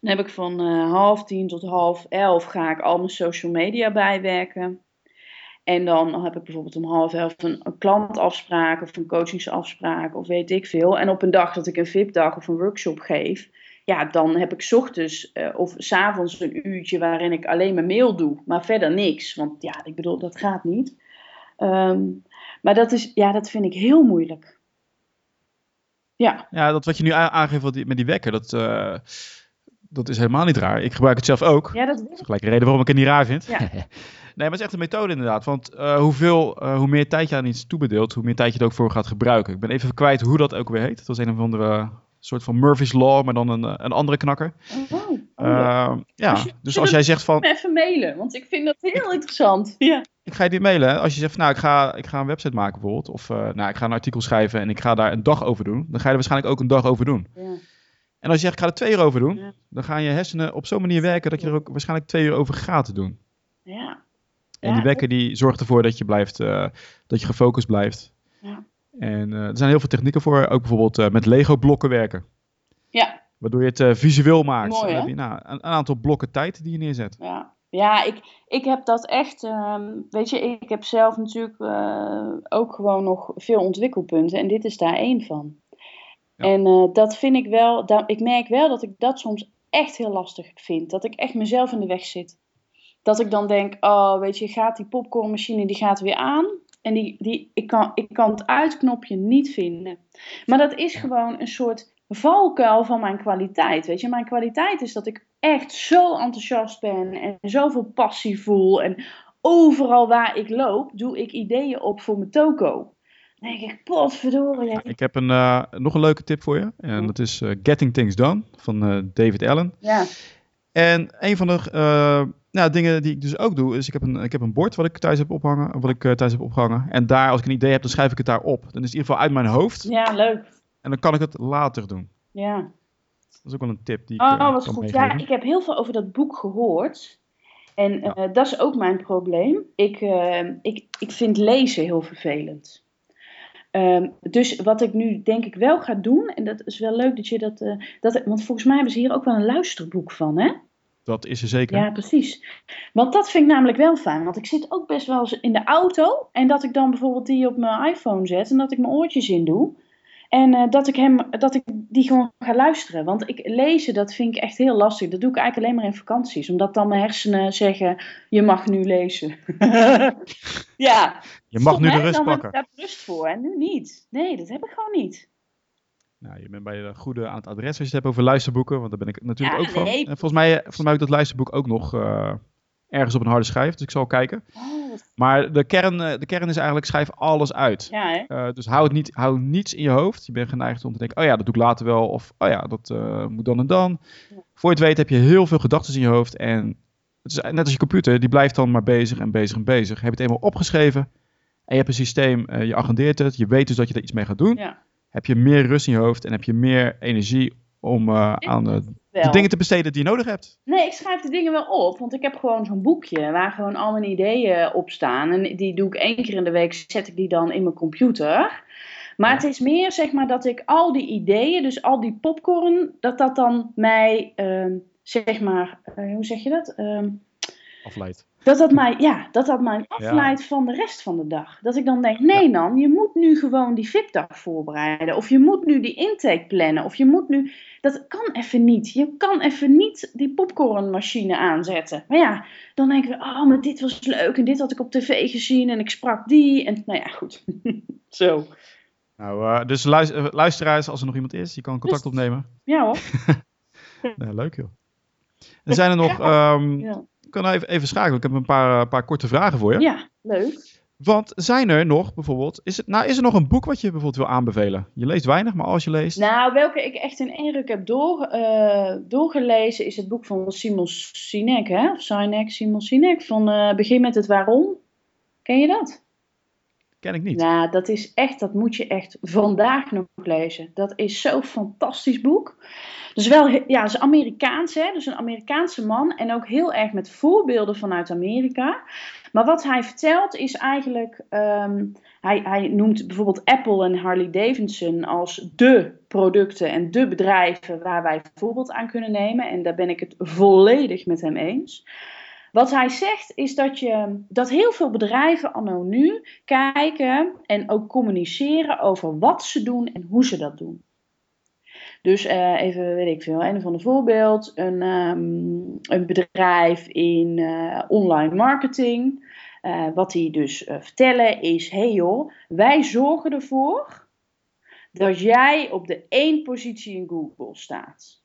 Dan heb ik van uh, half tien tot half elf ga ik al mijn social media bijwerken. En dan heb ik bijvoorbeeld om half elf een, klantafspraak of een coachingsafspraak of weet ik veel. En op een dag dat ik een VIP-dag of een workshop geef, ja, dan heb ik ochtends uh, of s'avonds een uurtje waarin ik alleen mijn mail doe, maar verder niks. Want ja, ik bedoel, dat gaat niet. Um, maar dat, is, ja, dat vind ik heel moeilijk. Ja. Ja, dat wat je nu aangeeft met die wekker, dat, uh, dat is helemaal niet raar. Ik gebruik het zelf ook. Ja, dat, dat is gelijk een reden waarom ik het niet raar vind. Ja. Nee, maar het is echt een methode inderdaad. Want uh, hoeveel, uh, hoe meer tijd je aan iets toebedeelt, hoe meer tijd je het ook voor gaat gebruiken. Ik ben even kwijt hoe dat ook weer heet. Het was een of andere soort van Murphy's Law, maar dan een, een andere knakker. Oh, Uh, ja, je- dus als jij zegt van, even mailen, want ik vind dat heel interessant. Ja. ik ga je dit mailen. hè. Als je zegt van, nou, ik ga, ik ga een website maken bijvoorbeeld. Of eh, nou, ik ga een artikel schrijven en ik ga daar een dag over doen. Dan ga je er waarschijnlijk ook een dag over doen. Ja. En als je zegt, ik ga er twee uur over doen. Ja. Dan gaan je hersenen op zo'n manier werken dat je er ook waarschijnlijk twee uur over gaat doen. ja. En Ja, die wekker die zorgt ervoor dat je blijft, eh, dat je gefocust blijft. Ja. En eh, er zijn heel veel technieken voor. Ook bijvoorbeeld eh, met Lego blokken werken. Ja. Waardoor je het visueel maakt. Mooi, heb je, nou, een, een aantal blokken tijd die je neerzet. Ja, ja ik, ik heb dat echt. ehm, weet je, ik heb zelf natuurlijk ook gewoon nog veel ontwikkelpunten. En dit is daar één van. Ja. En eh, dat vind ik wel. Dat, ik merk wel dat ik dat soms echt heel lastig vind. Dat ik echt mezelf in de weg zit. Dat ik dan denk: oh, weet je, gaat die popcornmachine die gaat weer aan. En die, die, ik, kan, ik kan het uitknopje niet vinden. Maar dat is gewoon een soort valkuil van mijn kwaliteit. Weet je, mijn kwaliteit is dat ik echt zo enthousiast ben en zoveel passie voel. En overal waar ik loop, doe ik ideeën op voor mijn toko. Dan denk ik, potverdorie. Ik heb een, eh, nog een leuke tip voor je. En dat is eh, Getting Things Done van eh, David Allen. Ja, En een van de nou, dingen die ik dus ook doe, is ik heb een, ik heb een bord wat ik thuis heb ophangen. Wat ik thuis heb opgehangen. En daar, als ik een idee heb, dan schrijf ik het daar op. Dan is het in ieder geval uit mijn hoofd. ja leuk. En dan kan ik het later doen. Ja. Dat is ook wel een tip die ik eh, Oh, wat goed. meegeven. Ja, ik heb heel veel over dat boek gehoord. En Ja. dat is ook mijn probleem. Ik, ik, ik vind lezen heel vervelend. Ehm, dus wat ik nu denk ik wel ga doen, en dat is wel leuk dat je dat, eh, dat. Want volgens mij hebben ze hier ook wel een luisterboek van, hè? Dat is er zeker. Ja, precies. Want dat vind ik namelijk wel fijn. Want ik zit ook best wel eens in de auto. En dat ik dan bijvoorbeeld die op mijn iPhone zet. En dat ik mijn oortjes in doe. En eh, dat, ik hem, dat ik die gewoon ga luisteren. Want ik lezen, dat vind ik echt heel lastig. Dat doe ik eigenlijk alleen maar in vakanties. Omdat dan mijn hersenen zeggen, je mag nu lezen. ja. Je mag nu de rust dan pakken. heb ik daar rust voor. En nu niet. Nee, dat heb ik gewoon niet. Nou, je bent bij de goede aan het adres als je het hebt over luisterboeken, want daar ben ik natuurlijk Ja, ook van. nee. En volgens mij, volgens mij heb ik dat luisterboek ook nog eh, ergens op een harde schijf, dus ik zal kijken. Oh, wat- Maar de kern, eh, de kern is eigenlijk, schrijf alles uit. ja, hè? Eh, dus hou, het niet, hou niets in je hoofd. Je bent geneigd om te denken, oh ja, dat doe ik later wel. Of, oh ja, dat eh, moet dan en dan. Ja. Voor je het weet heb je heel veel gedachten in je hoofd. En het is net als je computer, die blijft dan maar bezig en bezig en bezig. Heb je het eenmaal opgeschreven en je hebt een systeem, eh, je agendeert het. Je weet dus dat je er iets mee gaat doen. Ja. Heb je meer rust in je hoofd en heb je meer energie om eh, aan eh, de dingen te besteden die je nodig hebt. Nee, ik schrijf de dingen wel op, want ik heb gewoon zo'n boekje waar gewoon al mijn ideeën op staan. En die doe ik één keer in de week, zet ik die dan in mijn computer. Maar Ja. het is meer zeg maar dat ik al die ideeën, dus al die popcorn, dat dat dan mij, ehm, zeg maar, eh, hoe zeg je dat? Ehm, Afleidt. Dat dat mij, ja, dat dat mij afleidt van de rest van de dag. Dat ik dan denk, nee dan, je moet nu gewoon die VIP-dag voorbereiden. Of je moet nu die intake plannen. Of je moet nu, dat kan even niet. Je kan even niet die popcornmachine aanzetten. Maar ja, dan denken we, oh, maar dit was leuk. En dit had ik op tv gezien. En ik sprak die. En nou ja, goed. Zo. Nou, eh, dus eh, luisteraars, als er nog iemand is, je kan contact Dus- opnemen. Ja hoor. Nee, leuk joh. En zijn er nog, ehm, Ja, ik kan even, even schakelen, ik heb een paar, eh, paar korte vragen voor je. ja leuk. Want zijn er nog bijvoorbeeld, is, het, nou, is er nog een boek wat je bijvoorbeeld wil aanbevelen? Je leest weinig, maar als je leest... Nou, welke ik echt in één ruk heb door, eh, doorgelezen is het boek van Simon Sinek, hè? Of Sinek, Simon Sinek, van eh, Begin met het Waarom. Ken je dat? Ken ik niet. Nou, dat is echt, dat moet je echt vandaag nog lezen. Dat is zo'n fantastisch boek. Dus wel, ja, is Amerikaans, hè? Dus een Amerikaanse man en ook heel erg met voorbeelden vanuit Amerika. Maar wat hij vertelt is eigenlijk, ehm, hij, hij noemt bijvoorbeeld Apple en Harley Davidson als de producten en de bedrijven waar wij voorbeeld aan kunnen nemen. En daar ben ik het volledig met hem eens. Wat hij zegt is dat, je, dat heel veel bedrijven anno nu kijken en ook communiceren over wat ze doen en hoe ze dat doen. Dus eh, even, weet ik veel, een of ander voorbeeld. Een, ehm, een bedrijf in eh, online marketing. Eh, wat die dus vertellen is, hey joh, wij zorgen ervoor dat jij op de één positie in Google staat.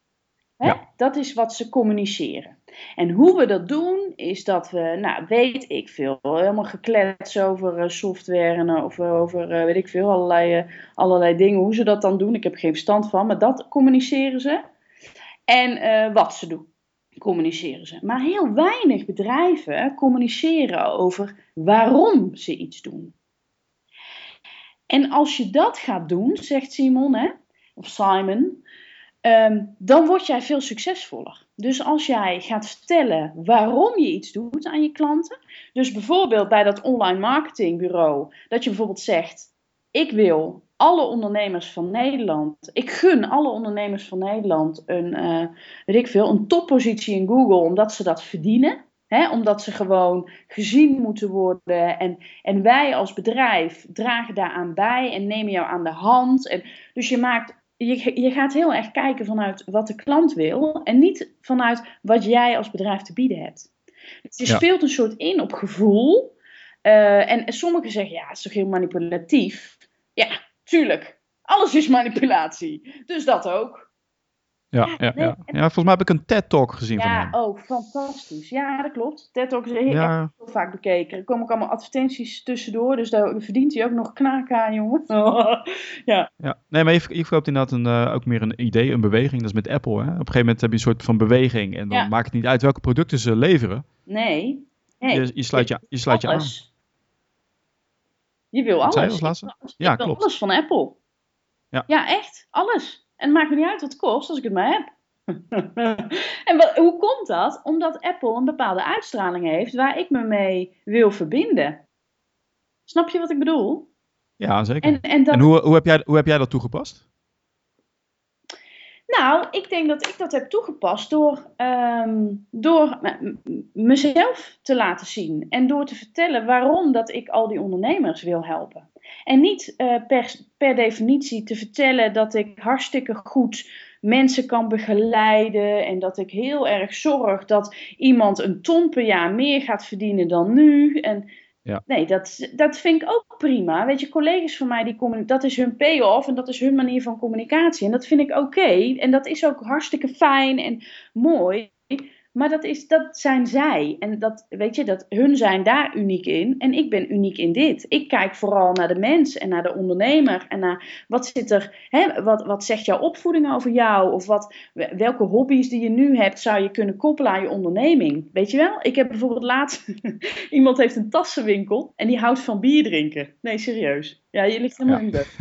Hè? Dat is wat ze communiceren. En hoe we dat doen, is dat we, nou, weet ik veel, helemaal geklets over eh, software en over, eh, weet ik veel, allerlei, eh, allerlei dingen, hoe ze dat dan doen. Ik heb geen verstand van, maar dat communiceren ze. En wat ze doen. communiceren ze. Maar heel weinig bedrijven communiceren over waarom ze iets doen. En als je dat gaat doen, zegt Simon, hè, of Simon, ehm, dan word jij veel succesvoller. Dus als jij gaat vertellen waarom je iets doet aan je klanten, dus bijvoorbeeld bij dat online marketingbureau, dat je bijvoorbeeld zegt: Ik wil alle ondernemers van Nederland, ik gun alle ondernemers van Nederland een, uh, ik veel, een toppositie in Google, omdat ze dat verdienen. Hè, omdat ze gewoon gezien moeten worden. En, en wij als bedrijf dragen daaraan bij en nemen jou aan de hand. En, dus je, maakt, je, je gaat heel erg kijken vanuit wat de klant wil. En niet vanuit wat jij als bedrijf te bieden hebt. Dus je speelt een soort in op gevoel. Uh, en, en sommigen zeggen, ja, het is toch heel manipulatief. Ja, tuurlijk. Alles is manipulatie. Dus dat ook. Ja, ja, ja, ja. volgens mij heb ik een TED-talk gezien ja, van hem. Ja, ook fantastisch. Ja, dat klopt. TED-talk is heel, heel, vaak bekeken. Er komen ook allemaal advertenties tussendoor, dus daar verdient hij ook nog knaken aan, jongen. ja. ja. Nee, maar je, je verkoopt inderdaad een, uh, ook meer een idee, een beweging. Dat is met Apple, hè. Op een gegeven moment heb je een soort van beweging en dan maakt het niet uit welke producten ze leveren. Nee. nee. Je, je sluit je, je, sluit je aan. Je wil alles. Ik ja, wil klopt. alles van Apple. Ja. ja, echt. Alles. En het maakt me niet uit wat het kost als ik het maar heb. en wat, hoe komt dat? Omdat Apple een bepaalde uitstraling heeft waar ik me mee wil verbinden. Snap je wat ik bedoel? Ja, zeker. En, en, dat, En hoe, hoe, heb jij, hoe heb jij dat toegepast? Nou, ik denk dat ik dat heb toegepast door, ehm, door mezelf te laten zien. En door te vertellen waarom dat ik al die ondernemers wil helpen. En niet eh, per, per definitie te vertellen dat ik hartstikke goed mensen kan begeleiden. En dat ik heel erg zorg dat iemand een ton per jaar meer gaat verdienen dan nu. En Ja. Nee, dat, dat vind ik ook prima. Weet je, collega's van mij, die dat is hun payoff en dat is hun manier van communicatie. En dat vind ik oké. En dat is ook hartstikke fijn en mooi. Maar dat, is, dat zijn zij. En dat, weet je, dat, hun zijn daar uniek in. En ik ben uniek in dit. Ik kijk vooral naar de mens en naar de ondernemer. En naar wat zit er, hè, wat, wat zegt jouw opvoeding over jou? Of wat, welke hobby's die je nu hebt, zou je kunnen koppelen aan je onderneming? Weet je wel? Ik heb bijvoorbeeld laatst, iemand heeft een tassenwinkel en die houdt van bier drinken. Nee, serieus. Ja, je ligt helemaal Ja. in bed.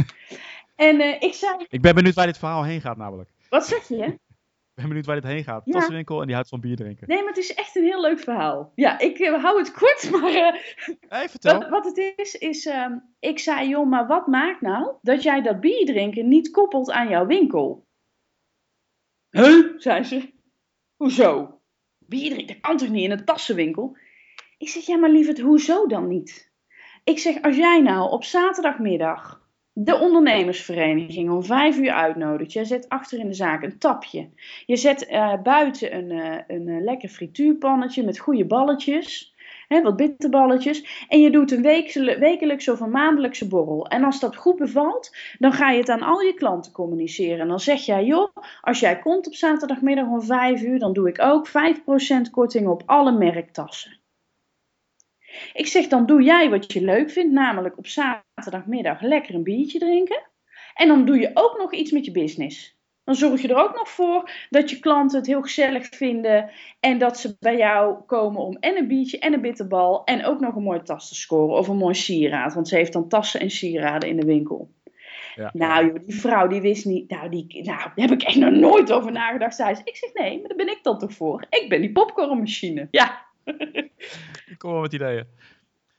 En eh, ik zei, Ik ben benieuwd waar dit verhaal heen gaat namelijk. wat zeg je? Ik ben benieuwd waar dit heen gaat. Ja. Tassenwinkel en die houdt van bier drinken. Nee, maar het is echt een heel leuk verhaal. Ja, ik eh, hou het kort, maar Hey, vertel. wat, wat het is, is... ehm, ik zei, joh, maar wat maakt nou dat jij dat bier drinken niet koppelt aan jouw winkel? Huh? zei ze. Hoezo? Bier drinken, dat kan toch niet in een tassenwinkel? Ik zeg, ja, maar lieverd, hoezo dan niet? Ik zeg, als jij nou op zaterdagmiddag de ondernemersvereniging om vijf uur uitnodigt. Jij zet achter in de zaak een tapje. Je zet eh, buiten een, eh, een eh, lekker frituurpannetje met goede balletjes. Hè, wat bitterballetjes. En je doet een wekelijkse of een maandelijkse borrel. En als dat goed bevalt, dan ga je het aan al je klanten communiceren. En dan zeg jij, joh, als jij komt op zaterdagmiddag om vijf uur, dan doe ik ook 5% korting op alle merktassen. Ik zeg, dan doe jij wat je leuk vindt, namelijk op zaterdagmiddag lekker een biertje drinken. En dan doe je ook nog iets met je business. Dan zorg je er ook nog voor dat je klanten het heel gezellig vinden en dat ze bij jou komen om en een biertje en een bitterbal en ook nog een mooie tas te scoren of een mooi sieraad, want ze heeft dan tassen en sieraden in de winkel. Ja. Nou, joh, die vrouw die wist niet, nou, die, nou, daar heb ik echt nog nooit over nagedacht. Zei ze. Ik zeg, nee, maar daar ben ik dan toch voor? Ik ben die popcornmachine. Ja, kom wel met ideeën.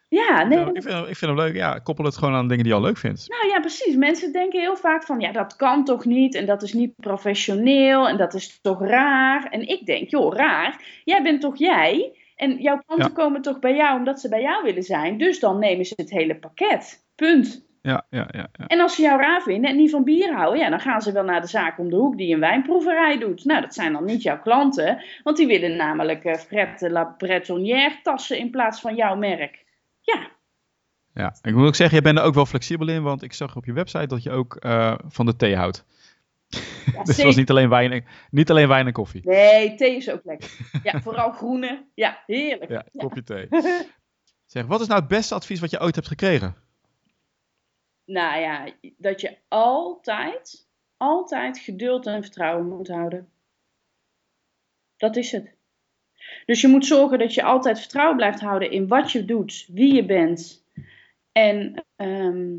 ja, nee, Nou, ik, vind, hem- ik vind hem leuk. Ja, koppel het gewoon aan dingen die je al leuk vindt. Nou ja, precies. Mensen denken heel vaak van, ja, dat kan toch niet en dat is niet professioneel en dat is toch raar. En ik denk, joh, raar. Jij bent toch jij? En jouw klanten Ja. komen toch bij jou omdat ze bij jou willen zijn. Dus dan nemen ze het hele pakket. Punt. Ja, ja, ja. ja. En als ze jou raar vinden en niet van bier houden, ja, dan gaan ze wel naar de zaak om de hoek die een wijnproeverij doet. Nou, dat zijn dan niet jouw klanten, want die willen namelijk eh Fred de la Bretonnière tassen in plaats van jouw merk. Ja, ja. Ik moet ook zeggen, je bent er ook wel flexibel in, want ik zag op je website dat je ook eh, van de thee houdt. ja Dus het was niet alleen wijn, en- niet alleen wijn en koffie. Nee, thee is ook lekker. Ja, vooral groene. Ja, heerlijk. Ja, kopje thee. Zeg, wat is nou het beste advies wat je ooit hebt gekregen? Nou ja, dat je altijd, altijd geduld en vertrouwen moet houden. Dat is het. Dus je moet zorgen dat je altijd vertrouwen blijft houden in wat je doet, wie je bent. En ehm,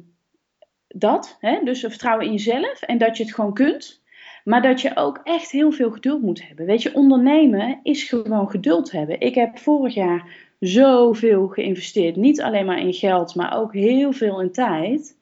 dat, hè? dus vertrouwen in jezelf en dat je het gewoon kunt. Maar dat je ook echt heel veel geduld moet hebben. Weet je, ondernemen is gewoon geduld hebben. Ik heb vorig jaar zoveel geïnvesteerd. Niet alleen maar in geld, maar ook heel veel in tijd.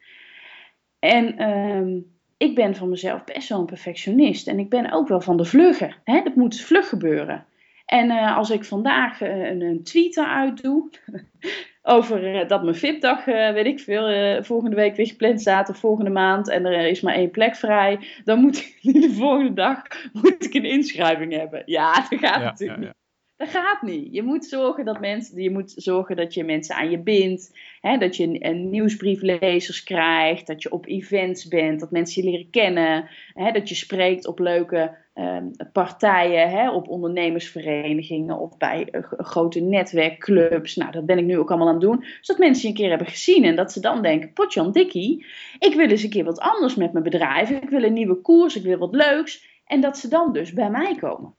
En ehm, ik ben van mezelf best wel een perfectionist. En ik ben ook wel van de vluggen. Hè? Dat moet vlug gebeuren. En uh, als ik vandaag uh, een, een, tweet eruit doe over uh, dat mijn VIP-dag, weet ik veel, volgende week weer gepland staat of volgende maand en er is maar één plek vrij, dan moet ik de volgende dag moet ik een inschrijving hebben. Ja, dat gaat ja, natuurlijk ja, ja. niet. Dat gaat niet. Je moet zorgen dat, mensen, je, moet zorgen dat je mensen aan je bindt. Hè, dat je een, nieuwsbrieflezers krijgt. Dat je op events bent. Dat mensen je leren kennen. Hè, dat je spreekt op leuke um, partijen. Hè, op ondernemersverenigingen. Of bij uh, grote netwerkclubs. Nou, dat ben ik nu ook allemaal aan het doen. Zodat mensen je een keer hebben gezien. En dat ze dan denken: Potjan Dikkie, ik wil eens een keer wat anders met mijn bedrijf. Ik wil een nieuwe koers. Ik wil wat leuks. En dat ze dan dus bij mij komen.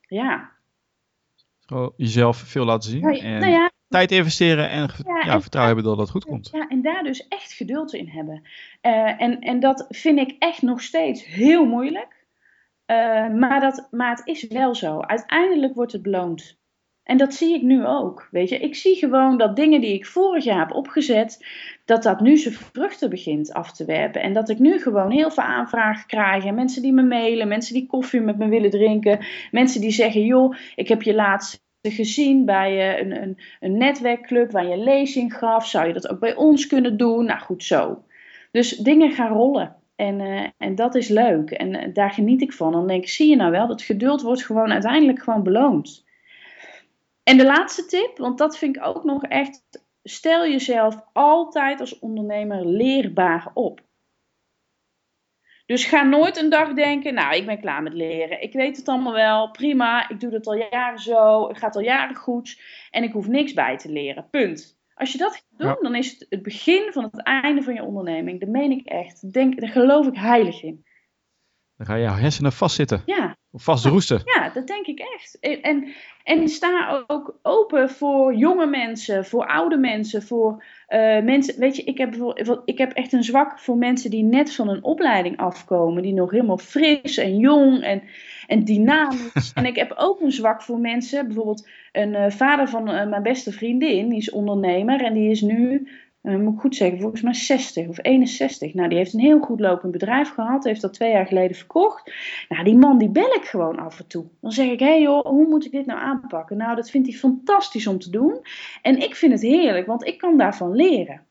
Ja, jezelf veel laten zien. Nou, en nou ja, tijd investeren en, ja, vertrouwen hebben dat het goed komt. Ja, en daar dus echt geduld in hebben. Uh, en, en dat vind ik echt nog steeds heel moeilijk. Uh, maar, dat, maar het is wel zo. Uiteindelijk wordt het beloond. En dat zie ik nu ook. Weet je, ik zie gewoon dat dingen die ik vorig jaar heb opgezet, dat dat nu zijn vruchten begint af te werpen. En dat ik nu gewoon heel veel aanvragen krijg. En mensen die me mailen, mensen die koffie met me willen drinken, mensen die zeggen: joh, ik heb je laatst gezien bij een, een, een netwerkclub waar je lezing gaf. Zou je dat ook bij ons kunnen doen? Nou goed, zo. Dus dingen gaan rollen. En, uh, en dat is leuk. En uh, daar geniet ik van. Dan denk ik, zie je nou wel, dat geduld wordt gewoon uiteindelijk gewoon beloond. En de laatste tip, want dat vind ik ook nog echt, stel jezelf altijd als ondernemer leerbaar op. Dus ga nooit een dag denken, nou, ik ben klaar met leren. Ik weet het allemaal wel, prima, ik doe het al jaren zo, het gaat al jaren goed en ik hoef niks bij te leren. Punt. Als je dat gaat doen, dan is het het begin van het einde van je onderneming. Dat meen ik echt. Denk, daar geloof ik heilig in. Dan ga je hersenen vastzitten. Ja. Of vastroesten. Ja, dat denk ik echt. En, en sta ook open voor jonge mensen, voor oude mensen, voor uh, mensen. Weet je, ik heb, ik heb echt een zwak voor mensen die net van een opleiding afkomen, die nog helemaal fris en jong en, en dynamisch. en ik heb ook een zwak voor mensen, bijvoorbeeld een uh, vader van uh, mijn beste vriendin, die is ondernemer en die is nu uh, moet ik goed zeggen, volgens mij 60 of 61. Nou, die heeft een heel goed lopend bedrijf gehad, heeft dat twee jaar geleden verkocht. Nou, die man die bel ik gewoon af en toe. Dan zeg ik, hé hey joh, hoe moet ik dit nou aanpakken? Nou, dat vindt hij fantastisch om te doen. En ik vind het heerlijk, want ik kan daarvan leren.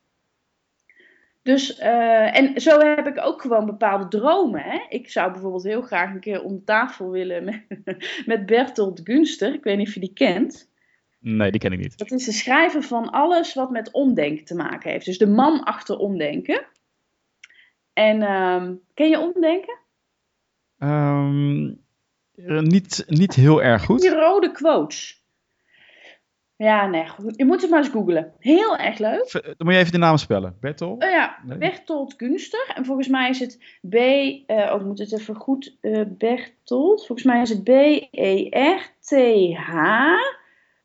Dus, uh, en zo heb ik ook gewoon bepaalde dromen. Hè? Ik zou bijvoorbeeld heel graag een keer om tafel willen met, met Bertolt Gunster. Ik weet niet of je die kent. Nee, die ken ik niet. Dat is de schrijver van alles wat met omdenken te maken heeft. Dus de man achter omdenken. En um, ken je omdenken? Um, niet, niet heel erg goed. Die rode quotes. Ja, nee, goed. je moet het maar eens googlen. Heel erg leuk. Dan moet je even de naam spellen. Bertolt? Oh ja, nee. Bertolt Gunster. En volgens mij is het B... Uh, oh, ik moet het even goed... Uh, Bertolt. Volgens mij is het B-E-R-T-H...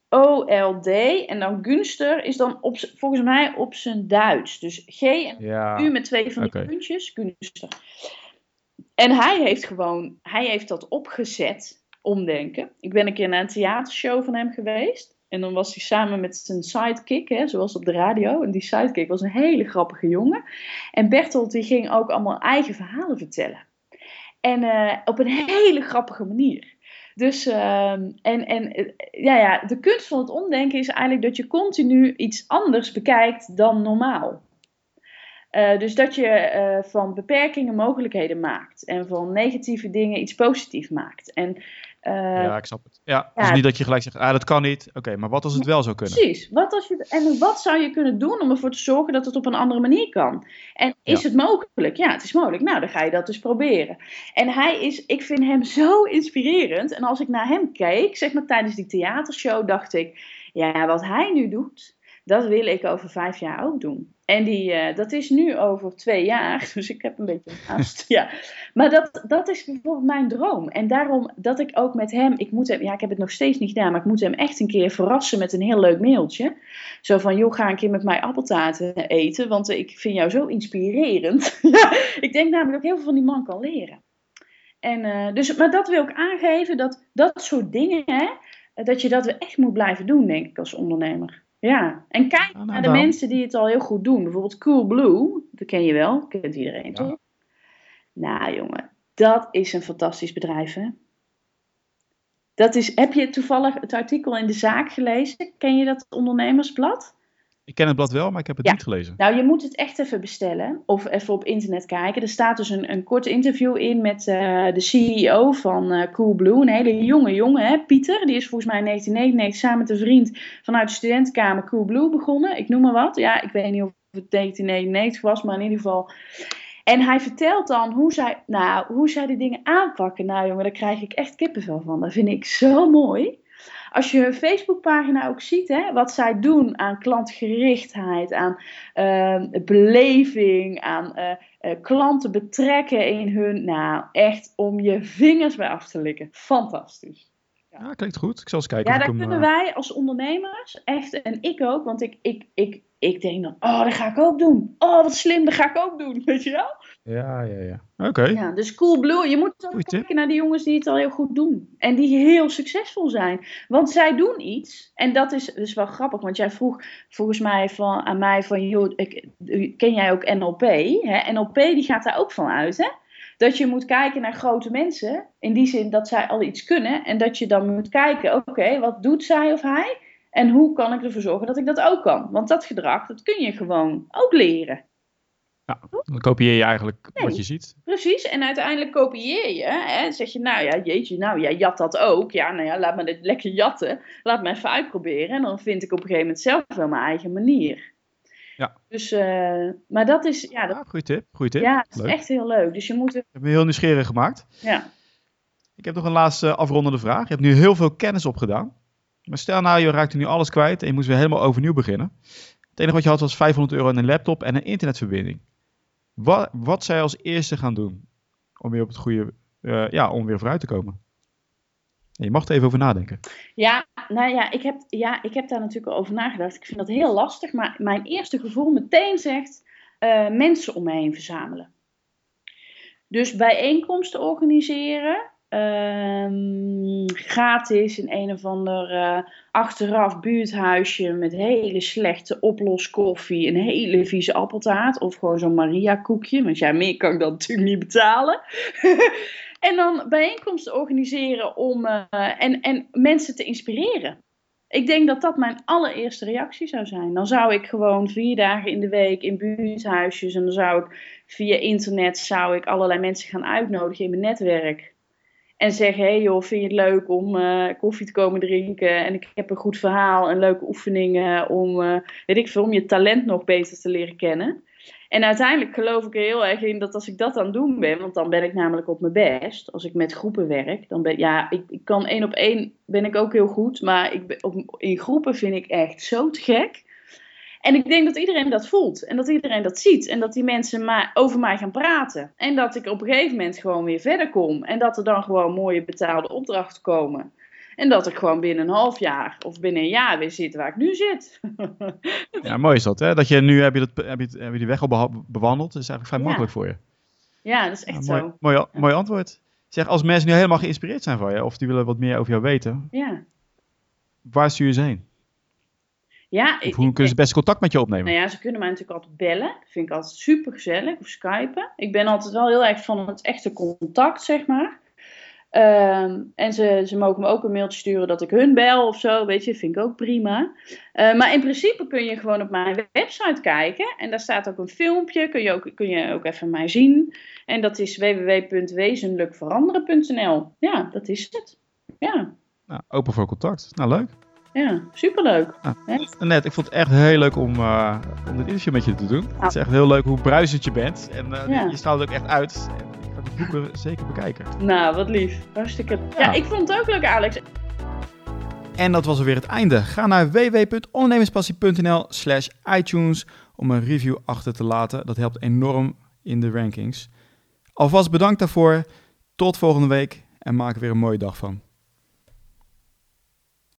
OLD en dan Gunster is dan op, volgens mij op zijn Duits. Dus G en ja. U met twee van die okay. puntjes, Gunster. En hij heeft gewoon, hij heeft dat opgezet, omdenken. Ik ben een keer naar een theatershow van hem geweest. En dan was hij samen met zijn sidekick, hè, zoals op de radio. En die sidekick was een hele grappige jongen. En Bertolt die ging ook allemaal eigen verhalen vertellen. En uh, op een hele grappige manier. Dus, uh, en, en ja, ja, de kunst van het omdenken is eigenlijk dat je continu iets anders bekijkt dan normaal. Uh, dus dat je uh, van beperkingen mogelijkheden maakt en van negatieve dingen iets positiefs maakt. En uh, ja, ik snap het. Ja, dus niet dat je gelijk zegt, ah, dat kan niet. Oké, okay, maar wat als het wel zou kunnen? Precies. Wat als je, en wat zou je kunnen doen om ervoor te zorgen dat het op een andere manier kan? En is ja. het mogelijk? Ja, het is mogelijk. Nou, dan ga je dat dus proberen. En hij is, ik vind hem zo inspirerend. En als ik naar hem keek, zeg maar tijdens die theatershow, dacht ik, ja, wat hij nu doet, dat wil ik over vijf jaar ook doen. En die, uh, dat is nu over twee jaar, dus ik heb een beetje haast. ja. Maar dat, dat is bijvoorbeeld mijn droom. En daarom dat ik ook met hem, ik moet hem, ja, ik heb het nog steeds niet gedaan, maar ik moet hem echt een keer verrassen met een heel leuk mailtje. Zo van, joh, ga een keer met mij appeltaarten eten, want ik vind jou zo inspirerend. ik denk namelijk dat heel veel van die man kan leren. En, uh, dus, maar dat wil ik aangeven, dat dat soort dingen, hè, dat je dat echt moet blijven doen, denk ik, als ondernemer. Ja, en kijk nou naar de mensen die het al heel goed doen. Bijvoorbeeld Coolblue, dat ken je wel, kent iedereen toch? Nou jongen, dat is een fantastisch bedrijf hè. Dat is, heb je toevallig het artikel in de zaak gelezen? Ken je dat ondernemersblad? Ik ken het blad wel, maar ik heb het niet gelezen. Nou, je moet het echt even bestellen of even op internet kijken. Er staat dus een, een kort interview in met uh, de CEO van uh, Coolblue. Een hele jonge jongen, hè, Pieter. Die is volgens mij in 1999 samen met een vriend vanuit de studentenkamer Coolblue begonnen. Ik noem maar wat. Ja, ik weet niet of het 1999 was, maar in ieder geval... En hij vertelt dan hoe zij, nou, hoe zij die dingen aanpakken. Nou jongen, daar krijg ik echt kippenvel van. Dat vind ik zo mooi. Als je hun Facebookpagina ook ziet, hè, wat zij doen aan klantgerichtheid, aan uh, beleving, aan uh, klanten betrekken in hun, nou echt om je vingers bij af te likken. Fantastisch. Ja, ja klinkt goed. Ik zal eens kijken. Ja, daar kunnen wij als ondernemers echt, en ik ook, want ik, ik, ik, ik denk dan, oh, dat ga ik ook doen. Oh, wat slim, dat ga ik ook doen, weet je wel? Ja, ja, ja. Oké. Ja, dus Coolblue, je moet ook kijken naar die jongens die het al heel goed doen. En die heel succesvol zijn. Want zij doen iets, en dat is dus wel grappig, want jij vroeg volgens mij van, aan mij van, joh, ik, ken jij ook NLP? Hè? NLP die gaat daar ook van uit, hè? Dat je moet kijken naar grote mensen, in die zin dat zij al iets kunnen. En dat je dan moet kijken, oké, wat doet zij of hij? En hoe kan ik ervoor zorgen dat ik dat ook kan? Want dat gedrag, dat kun je gewoon ook leren. Ja, dan kopieer je eigenlijk wat je ziet. Precies, en uiteindelijk kopieer je. Hè, zeg je, nou ja, jeetje, nou jij jat dat ook. Ja, nou ja, laat me dit lekker jatten. Laat me even uitproberen. En dan vind ik op een gegeven moment zelf wel mijn eigen manier. Ja. Dus, uh, maar dat is, ja. Dat, ja goeie tip, goeie tip. Ja, is echt heel leuk. Dus je moet... Ik heb me heel nieuwsgierig gemaakt. Ja. Ik heb nog een laatste afrondende vraag. Je hebt nu heel veel kennis opgedaan. Maar stel nou, je raakt nu alles kwijt en je moest weer helemaal overnieuw beginnen. Het enige wat je had was 500 euro en een laptop en een internetverbinding. Wat, wat zou je als eerste gaan doen om weer op het goede, uh, ja, om weer vooruit te komen? En je mag er even over nadenken. Ja, nou ja ik, heb, ja, ik heb daar natuurlijk over nagedacht. Ik vind dat heel lastig, maar mijn eerste gevoel meteen zegt uh, mensen om me heen verzamelen. Dus bijeenkomsten organiseren, Um, gratis in een of ander uh, achteraf buurthuisje met hele slechte oploskoffie, een hele vieze appeltaart of gewoon zo'n Maria koekje, want ja, meer kan ik dan natuurlijk niet betalen. en dan bijeenkomsten organiseren om uh, en, en mensen te inspireren. Ik denk dat dat mijn allereerste reactie zou zijn. Dan zou ik gewoon vier dagen in de week in buurthuisjes en dan zou ik via internet zou ik allerlei mensen gaan uitnodigen in mijn netwerk en zeggen, hey joh, vind je het leuk om uh, koffie te komen drinken? En ik heb een goed verhaal en leuke oefeningen om, uh, weet ik veel, om je talent nog beter te leren kennen. En uiteindelijk geloof ik er heel erg in dat als ik dat aan het doen ben, want dan ben ik namelijk op mijn best. Als ik met groepen werk, dan ben ja, ik, ik kan één op één ben ik ook heel goed. Maar ik ben, in groepen vind ik echt zo te gek. En ik denk dat iedereen dat voelt en dat iedereen dat ziet en dat die mensen maar over mij gaan praten. En dat ik op een gegeven moment gewoon weer verder kom en dat er dan gewoon mooie betaalde opdrachten komen. En dat ik gewoon binnen een half jaar of binnen een jaar weer zit waar ik nu zit. ja, mooi is dat, hè? Dat je nu heb je, dat, heb je, heb je die weg al bewandeld. Dat is eigenlijk vrij makkelijk voor je. Ja, dat is echt ja, mooi, zo. Mooi, mooi antwoord. Zeg, als mensen nu helemaal geïnspireerd zijn van je, of die willen wat meer over jou weten, ja. waar stuur je ze heen? Ja, of hoe kunnen ze best contact met je opnemen? Nou ja, ze kunnen mij natuurlijk altijd bellen. Dat vind ik altijd super gezellig. Of skypen. Ik ben altijd wel heel erg van het echte contact, zeg maar. Um, en ze, ze mogen me ook een mailtje sturen dat ik hun bel of zo. Weet je, vind ik ook prima. Uh, maar in principe kun je gewoon op mijn website kijken. En daar staat ook een filmpje. Kun je ook, kun je ook even mij zien. En dat is www.wezenlijkveranderen.nl. Ja, dat is het. Ja. Nou, open voor contact. Nou, leuk. Ja, superleuk. Ja, net, ik vond het echt heel leuk om, uh, om dit interview met je te doen. Het is echt heel leuk hoe bruisend je bent. En uh, ja. je straalt ook echt uit. En ik ga de boeken zeker bekijken. Nou, wat lief. Hartstikke. Ja. ja, ik vond het ook leuk, Alex. En dat was alweer het einde. Ga naar www.ondernemerspassie.nl slash iTunes om een review achter te laten. Dat helpt enorm in de rankings. Alvast bedankt daarvoor. Tot volgende week en maak er weer een mooie dag van.